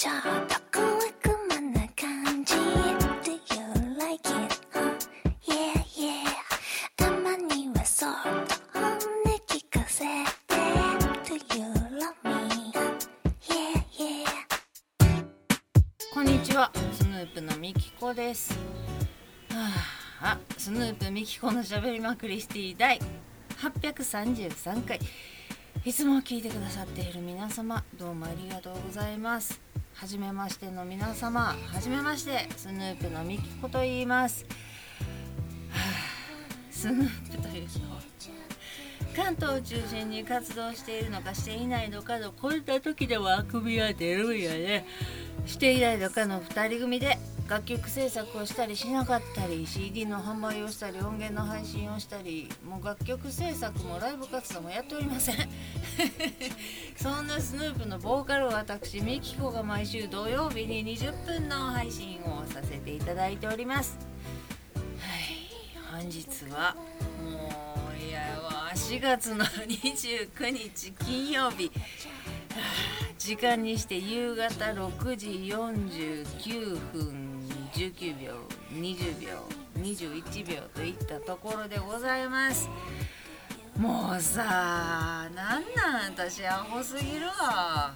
ちょっと小悪魔な感じ Do you like it? Huh? Yeah, yeah. たまにはそっと本音聞かせてこんにちは。スヌープのみきこです。はああスヌープみきこのしゃべりまくりスティ第833回いつも聞いてくださっている皆様どうもありがとうございます。はじめましての皆様はじめましてスヌープのみきこと言います、はあスヌープというのは関東を中心に活動しているのかしていないのかのこういった時でもあくびが出るんやね。していないのかの2人組で楽曲制作をしたりしなかったり CD の販売をしたり音源の配信をしたりもう楽曲制作もライブ活動もやっておりません。そんなスヌープのボーカルを私ミキコが毎週土曜日に20分の配信をさせていただいております。はい本日はもういやわ4月の29日金曜日。時間にして夕方6時49分。19秒20秒21秒といったところでございます。もうさなんなん私アホすぎるわ。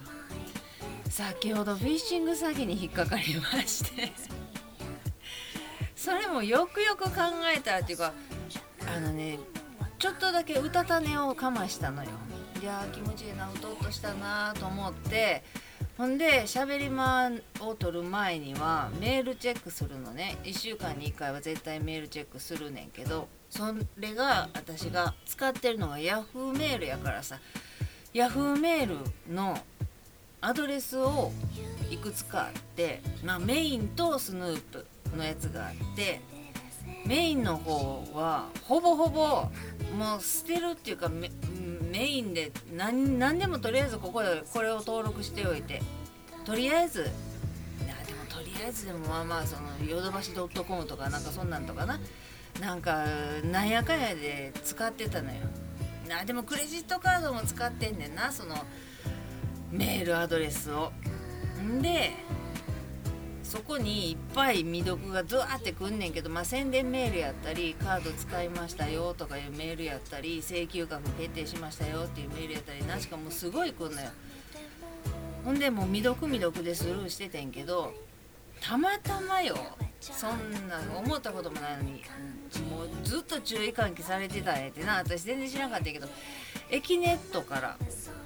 先ほどフィッシング詐欺に引っかかりまして。それもよくよく考えたらっていうかあのねちょっとだけうたた寝をかましたのよ。いや気持ちいいなうとっとしたなと思ってほんで喋り間を取る前にはメールチェックするのね。1週間に1回は絶対メールチェックするねんけどそれが私が使ってるのが Yahoo メールやからさ。Yahoo メールのアドレスをいくつかあって、まあ、メインとスヌープのやつがあってメインの方はほぼほぼもう捨てるっていうかメインで何何でもとりあえずここでこれを登録しておいて。とりあえずいやでもとりあえずでもまあまあそのヨドバシドットコムとかなんかそんなんとかな。なんかなんやかんやで使ってたのよ。なでもクレジットカードも使ってんねんなそのメールアドレスを。んでそこにいっぱい未読がドワーってくんねんけど、まあ、宣伝メールやったりカード使いましたよとかいうメールやったり請求額決定しましたよっていうメールやったりなしかもうすごい来んのよほんでもう未読未読でスルーしててんけどたまたまよそんな思ったこともないのにもうずっと注意喚起されてたんやってな私全然知らなかったけどエキネットから。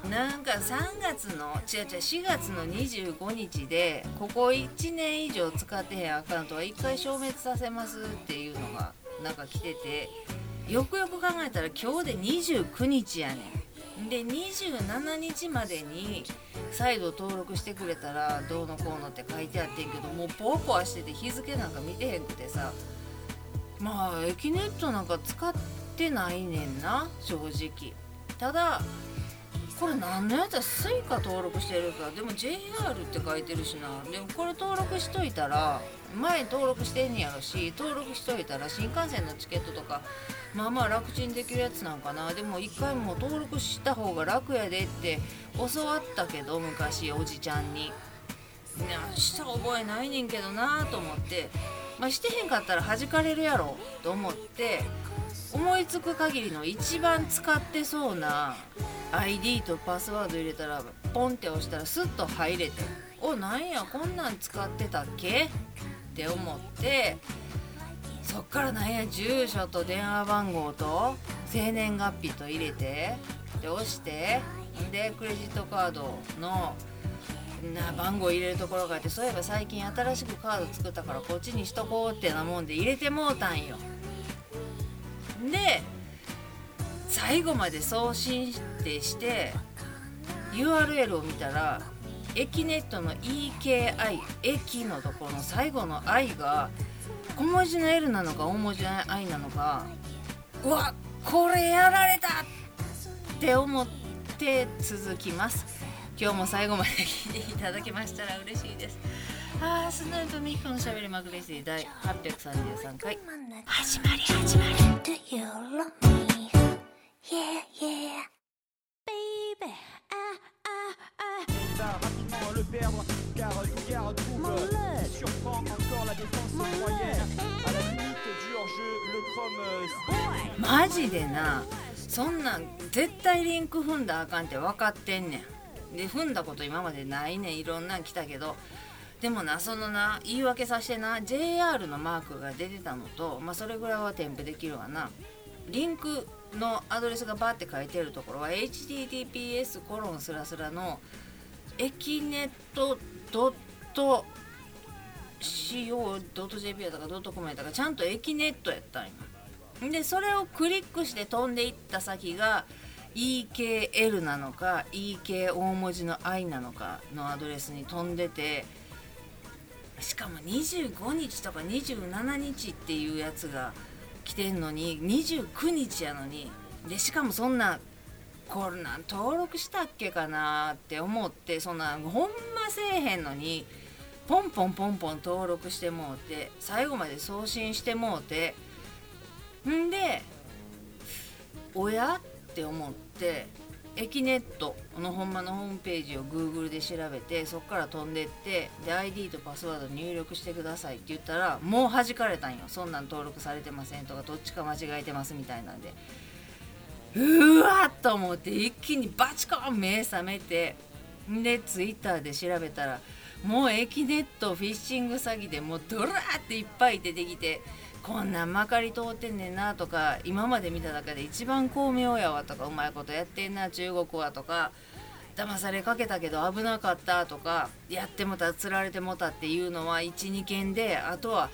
なんか3月の違う違う4月の25日でここ1年以上使ってへんアカウントは1回消滅させますっていうのがなんか来ててよくよく考えたら今日で29日やねん。で27日までに再度登録してくれたらどうのこうのって書いてあってんけどもうポワポワしてて日付なんか見てへんくてさ。まあえきねっとなんか使ってないねんな正直。ただこれ何のやつは Suica 登録してるかでも JR って書いてるしな。でもこれ登録しといたら前登録してんねやろし登録しといたら新幹線のチケットとかまあまあ楽ちんできるやつなんかな。でも一回も登録した方が楽やでって教わったけど昔おじちゃんに。いやした覚えないねんけどなと思って。まあしてへんかったら弾かれるやろと思って。思いつく限りの一番使ってそうな ID とパスワード入れたらポンって押したらスッと入れて「おなんやこんなん使ってたっけ?」って思ってそっからなんや住所と電話番号と生年月日と入れてで押してでクレジットカードのな番号入れるところがあってそういえば最近新しくカード作ったからこっちにしとこうってなもんで入れてもうたんよ。で最後まで送信ってして URL を見たらエキネットの EKI 駅のところの最後の I が小文字の L なのか大文字の I なのかうわこれやられた!って思って続きます。今日も最後まで聞いていただけましたら嬉しいです。あースヌープミキコのしゃべりまくりス第833回始まり始まり Do you love me? Yeah, yeah Baby, ah, ah, ah さあ、ハッピーモール le perdre car tout gars retrouve Mon le surprend encore la défense Mon moyenne à la limite du hors-jeu le chrome euh, マジでなそんなん絶対リンク踏んだあかんって分かってんねんで踏んだこと今までないねんいろんなん来たけどでもなそのな言い訳させてな JR のマークが出てたのとまあそれぐらいは添付できるわな。リンクのアドレスがバーって書いてるところは https コロンスラスラのエキネットドット CO.jp やったかドットコムやったかちゃんとエキネットやったんよ。でそれをクリックして飛んでいった先が EKL なのか EK 大文字の I なのかのアドレスに飛んでてしかも25日とか27日っていうやつが来てんのに29日やのに。でしかもそんなこんなん登録したっけかなって思ってそんなほんませえへんのにポンポンポンポン登録してもうて最後まで送信してもうてんでおや？って思ってエキネットのほんまのホームページを Google で調べてそこから飛んでってで ID とパスワード入力してくださいって言ったらもう弾かれたんよ。そんなん登録されてませんとかどっちか間違えてますみたいなんで。うわっと思って一気にバチコン目覚めてで Twitter で調べたらもうエキネットフィッシング詐欺でもうドラーっていっぱい出てきてこんなんまかり通ってんねんなとか今まで見た中で一番巧妙やわとかうまいことやってんな中国はとか騙されかけたけど危なかったとかやってもた釣られてもたっていうのは12件であとは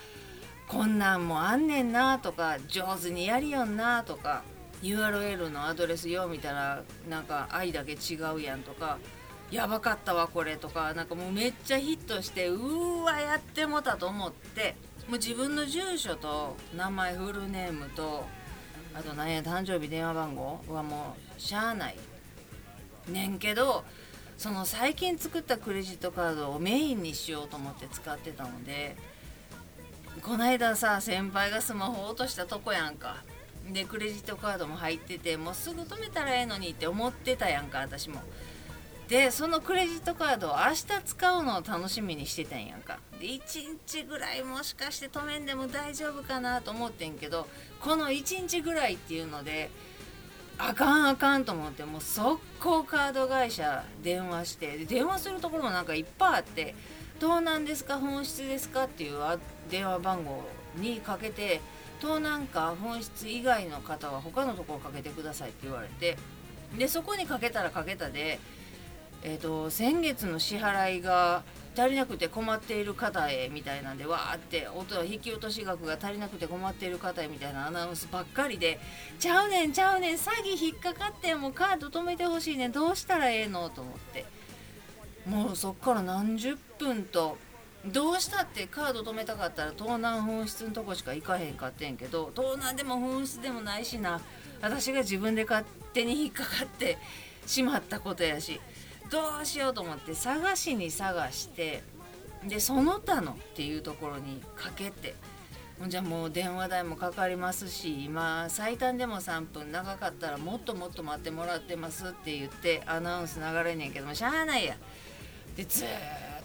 こんなんもあんねんなとか上手にやりよんなとか URL のアドレスよ見たらなんか愛だけ違うやんとかやばかったわこれとかなんかもうめっちゃヒットしてうーわやってもたと思ってう自分の住所と名前フルネームとあと何や誕生日電話番号はもうしゃあない。ねんけどその最近作ったクレジットカードをメインにしようと思って使ってたのでこないださ先輩がスマホ落としたとこやんか。でクレジットカードも入っててもうすぐ止めたらええのにって思ってたやんか私も。でそのクレジットカードを明日使うのを楽しみにしてたんやんか。で1日ぐらいもしかして止めんでも大丈夫かなと思ってんけどこの1日ぐらいっていうのであかんあかんと思ってもう速攻カード会社電話してで電話するところもなんかいっぱいあって「盗難ですか？紛失ですか?」っていう電話番号にかけて盗難か？紛失以外の方は他のところかけてくださいって言われてでそこにかけたらかけたで、えー、と先月の支払いが足りなくて困っている方へみたいなんでわーって音は引き落とし額が足りなくて困っている方へみたいなアナウンスばっかりで「ちゃうねんちゃうねん詐欺引っかかってもうカード止めてほしいねんどうしたらええの?」と思ってもうそっから何十分とどうしたってカード止めたかったら盗難紛失のとこしか行かへんかってんけど盗難でも紛失でもないしな私が自分で勝手に引っかかってしまったことやしどうしようと思って探しに探してでその他のっていうところにかけてじゃもう電話代もかかりますし今最短でも3分長かったらもっともっと待ってもらってますって言ってアナウンス流れんねんけどもしゃあないや。でずっ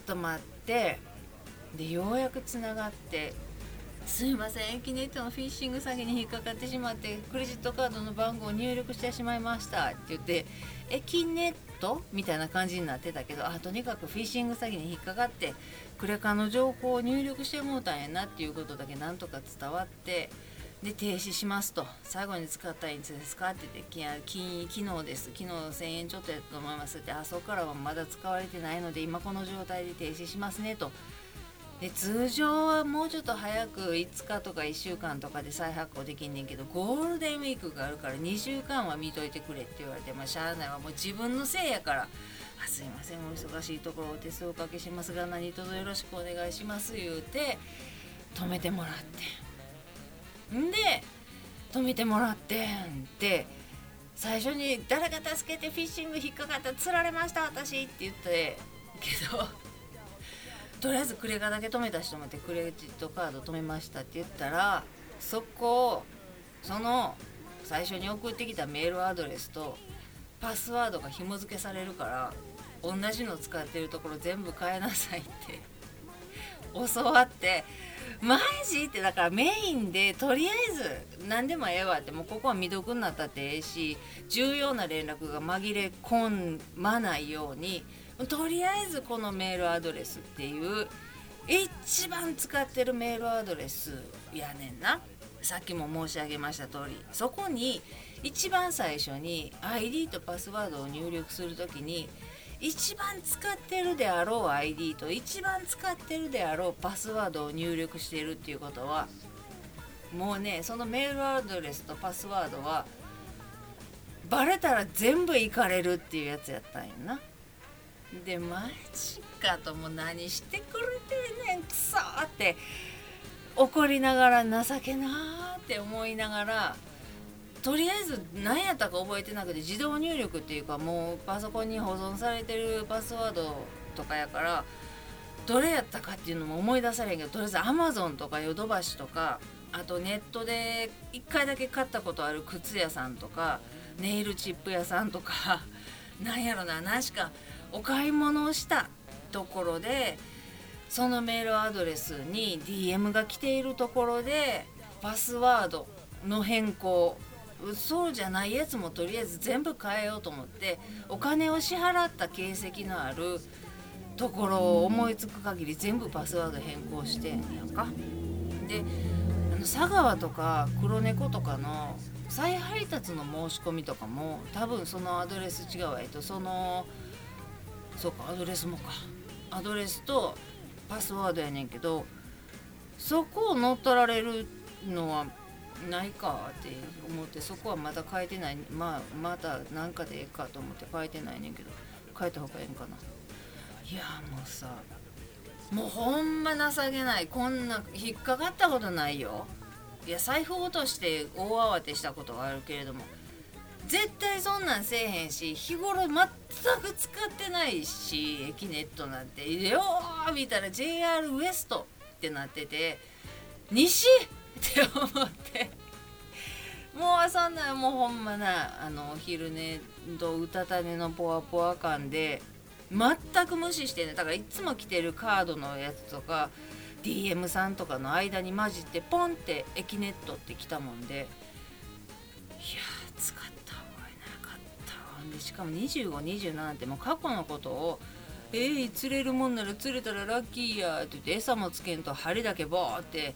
と待ってでようやくつながって「すいませんエキネットのフィッシング詐欺に引っかかってしまってクレジットカードの番号を入力してしまいました」って言って「エキネッと?」みたいな感じになってたけどあとにかくフィッシング詐欺に引っかかってクレカの情報を入力してもうたんやなっていうことだけなんとか伝わってで停止しますと最後に使ったらいつですかって言って「いや金昨日です昨日1000円ちょっとやったと思います」って「あそこからはまだ使われてないので今この状態で停止しますね」と。で通常はもうちょっと早く5日とか1週間とかで再発行できんねんけどゴールデンウィークがあるから2週間は見といてくれって言われてまあしゃあないわ。もう自分のせいやから「あすいません。お忙しいところお手数おかけしますが何卒よろしくお願いします」言うて止めてもらってん。で止めてもらってんって最初に「誰か助けてフィッシング引っかかった釣られました私」って言って。けどとりあえずクレカだけ止めた人もいてクレジットカード止めましたって言ったらそこをその最初に送ってきたメールアドレスとパスワードが紐付けされるから同じの使ってるところ全部変えなさいって教わってマジってだからメインでとりあえず何でもええわってもうここは未読になったってええし重要な連絡が紛れ込まないようにとりあえずこのメールアドレスっていう一番使ってるメールアドレスやねんなさっきも申し上げました通りそこに一番最初に ID とパスワードを入力する時に一番使ってるであろう ID と一番使ってるであろうパスワードを入力しているっていうことはもうねそのメールアドレスとパスワードはバレたら全部行かれるっていうやつやったんやな。でマジかともう何してくれてんねんくそーって。怒りながら情けなーって思いながらとりあえず何やったか覚えてなくて自動入力っていうかもうパソコンに保存されてるパスワードとかやからどれやったかっていうのも思い出されへんけどとりあえず Amazon とかヨドバシとかあとネットで1回だけ買ったことある靴屋さんとかネイルチップ屋さんとかなんやろな何しかお買い物をしたところでそのメールアドレスに DM が来ているところでパスワードの変更そうじゃないやつもとりあえず全部変えようと思ってお金を支払った形跡のあるところを思いつく限り全部パスワード変更してんやんか。であの佐川とか黒猫とかの再配達の申し込みとかも多分そのアドレス違うわえっとそのそうかアドレスもか。アドレスとパスワードやねんけどそこを乗っ取られるのはないかって思ってそこはまだ変えてないまあまた何かでええかと思って変えてないねんけど変えた方がええんかな。いやもうさもうほんま情けない。こんな引っかかったことないよ。いや財布落として大慌てしたことはあるけれども絶対そんなんせえへんし日頃全く使ってないし駅ネットなんてよー見たら JR ウエストってなってて西？って思って。もうそんなもうほんまなあのお昼寝とうたた寝のポワポワ感で全く無視してねだからいつも着てるカードのやつとか DM さんとかの間に混じってポンって駅ネットって来たもんでいやー使ったしかも2527ってもう過去のことを「えー、釣れるもんなら釣れたらラッキーや」って言って餌もつけんと針だけボーって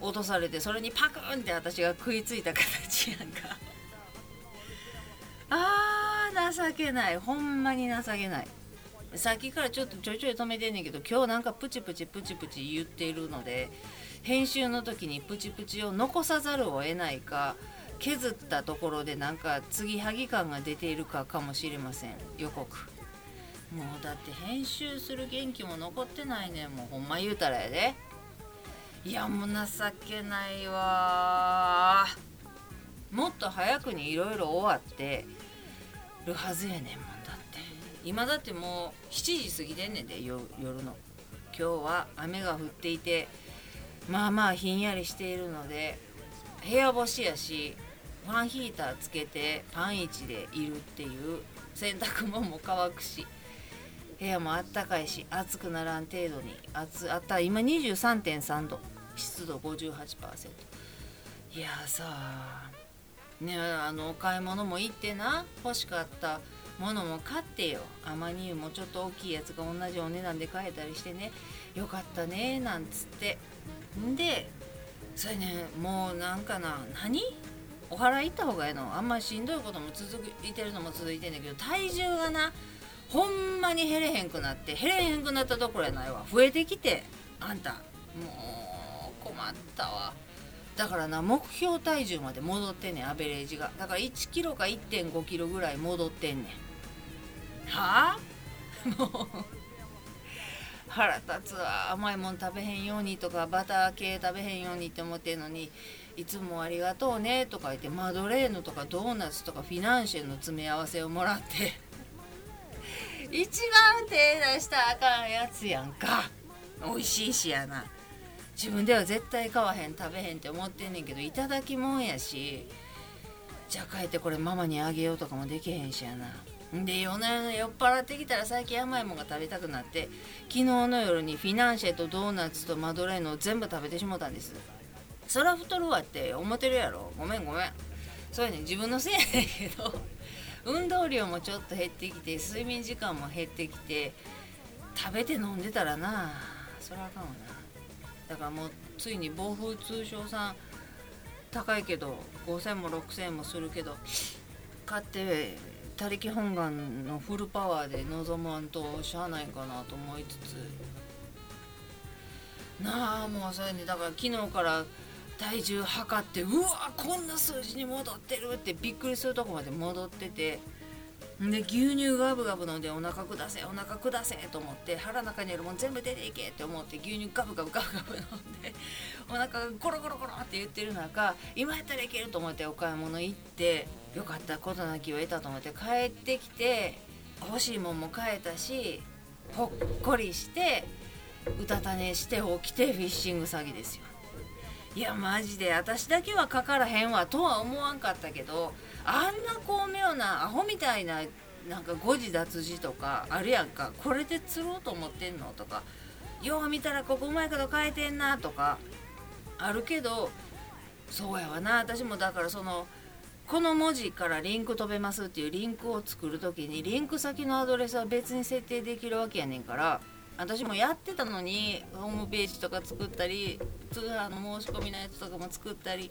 落とされてそれにパクンって私が食いついた形やんか。あー情けない。ほんまに情けない。さっきからちょっとちょいちょい止めてんねんけど今日なんかプチプチプチプチ言っているので編集の時にプチプチを残さざるを得ないか削ったところでなんか継ぎはぎ感が出ているかかもしれません。予告。もうだって編集する元気も残ってないね。もうほんま言うたらやで。いやもう情けないわ。もっと早くにいろいろ終わってるはずやねん。もんだって。今だってもう7時過ぎてんねんでよ夜の。今日は雨が降っていてまあまあひんやりしているので部屋干しやしファンヒーターつけてパン1でいるっていう洗濯物も乾くし。部屋もあったかいし暑くならん程度に。暑あった今23.3度。湿度58%いやさねあのお買い物も行ってな欲しかったものも買ってよ。アマニ油もちょっと大きいやつが同じお値段で買えたりしてね。よかったねなんつって。んでそれねもうなんかな何？お祓い行った方がええの。あんまりしんどいことも続いてるのも続いてんだけど体重がなほんまに減れへんくなって減れへんくなったところやないわ。増えてきてあんたもう困ったわ。だからな目標体重まで戻ってんねんアベレージが。だから1キロか1 5キロぐらい戻ってんねん。はあ？もう腹立つわ。甘いもん食べへんようにとかバター系食べへんようにって思ってんのにいつもありがとうねとか言ってマドレーヌとかドーナツとかフィナンシェの詰め合わせをもらって 一番手出したらあかんやつやんか。美味しいしやな。自分では絶対買わへん食べへんって思ってんねんけどいただきもんやしじゃあ帰ってこれママにあげようとかもできへんしやな。で夜な夜な酔っ払ってきたら最近甘いもんが食べたくなって昨日の夜にフィナンシェとドーナツとマドレーヌを全部食べてしもたんです。そら太るわって思ってるやろ。ごめんごめん。そうやね自分のせいやねんけど 運動量もちょっと減ってきて睡眠時間も減ってきて食べて飲んでたらなそらあかんわな。だからもうついに暴風通商さん高いけど5000も6000もするけど買って他力本願のフルパワーで臨まんとしゃあないかなと思いつつ。なあもうそれにだから昨日から体重測ってうわこんな数字に戻ってるってびっくりするとこまで戻ってて。で牛乳ガブガブ飲んでお腹下せお腹下せと思って腹の中にあるもん全部出ていけって思って牛乳ガブガブガブガブ飲んでお腹がゴロゴロゴロって言ってる中今やったらいけると思ってお買い物行ってよかったことなきを得たと思って帰ってきて欲しいもんも買えたしほっこりしてうたた寝して起きてフィッシング詐欺ですよ。いやマジで私だけはかからへんわとは思わんかったけどあんな巧妙なアホみたいななんか誤字脱字とかあるやんかこれで釣ろうと思ってんの？とかよう見たらここうまいこと変えてんなとかあるけどそうやわな私もだからそのこの文字からリンク飛べますっていうリンクを作る時にリンク先のアドレスは別に設定できるわけやねんから私もやってたのにホームページとか作ったり通販の申し込みのやつとかも作ったり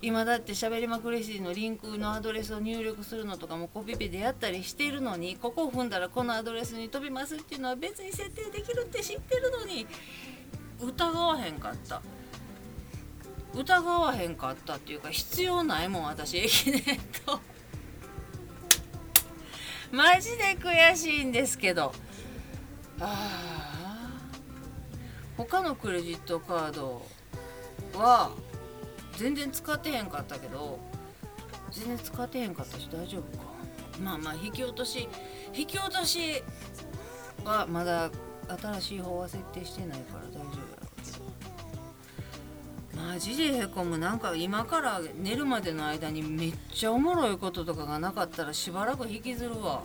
今だって喋りまくりしのリンクのアドレスを入力するのとかもコピペでやったりしてるのにここを踏んだらこのアドレスに飛びますっていうのは別に設定できるって知ってるのに疑わへんかった。疑わへんかったっていうか必要ないもん私駅ネットマジで悔しいんですけど。ああ他のクレジットカードは全然使ってへんかったけど全然使ってへんかったし大丈夫か。まあまあ引き落とし引き落としはまだ新しい方は設定してないから大丈夫やろうけど。マジでへこむ。なんか今から寝るまでの間にめっちゃおもろいこととかがなかったらしばらく引きずるわ。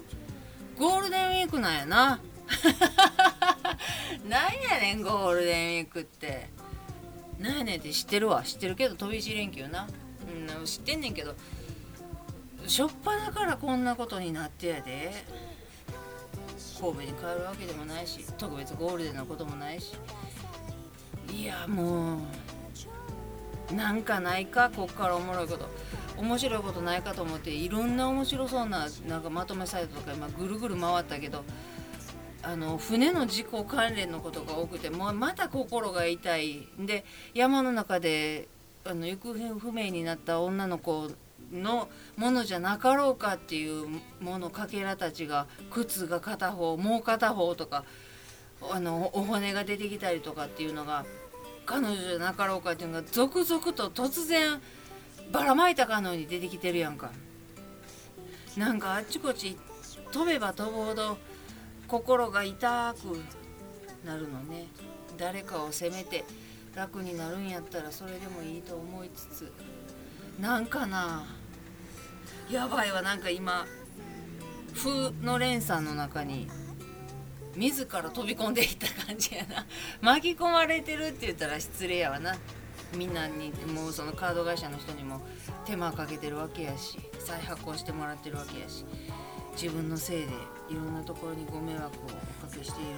ゴールデンウィークなんやな。なんやねんゴールデンウィークって。なんやねんって知ってるわ。知ってるけど飛び石連休な、うん、知ってんねんけどしょっぱだからこんなことになってやで。神戸に帰るわけでもないし特別ゴールデンなこともないし。いやもうなんかないか？こっからおもろいこと。面白いことないかと思っていろんな面白そうななんかまとめサイトとか今ぐるぐる回ったけどあの船の事故関連のことが多くてもうまた心が痛いで山の中であの行方不明になった女の子のものじゃなかろうかっていうものかけらたちが靴が片方もう片方とかあのお骨が出てきたりとかっていうのが彼女じゃなかろうかっていうのが続々と突然ばらまいたかのように出てきてるやんか。なんかあっちこっち飛べば飛ぶほど心が痛くなるのね。誰かを責めて楽になるんやったらそれでもいいと思いつつ。なんかなやばいわなんか今風の連鎖の中に自ら飛び込んでいった感じやな。巻き込まれてるって言ったら失礼やわな。みんなにもうそのカード会社の人にも手間かけてるわけやし再発行してもらってるわけやし。自分のせいでいろんなところにご迷惑をおかけしている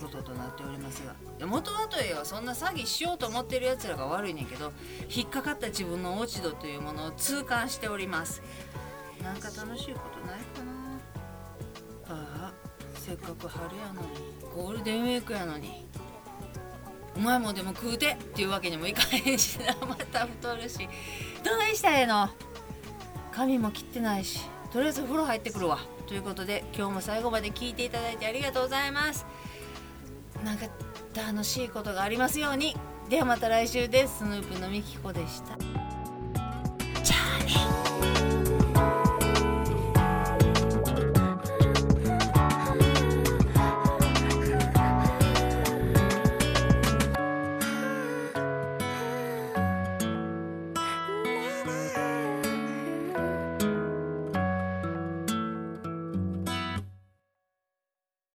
こととなっておりますがいや元はといえばそんな詐欺しようと思ってるやつらが悪いねんけど引っかかった自分の落ち度というものを痛感しております。なんか楽しいことないかな？ああせっかく春やのにゴールデンウィークやのにお前もでも食うてっていうわけにもいかへんしな。また太るし。どないしたらええの？髪も切ってないし。とりあえず風呂入ってくるわということで今日も最後まで聞いていただいてありがとうございます。なんか楽しいことがありますように。ではまた来週です。スヌープのみきこでした。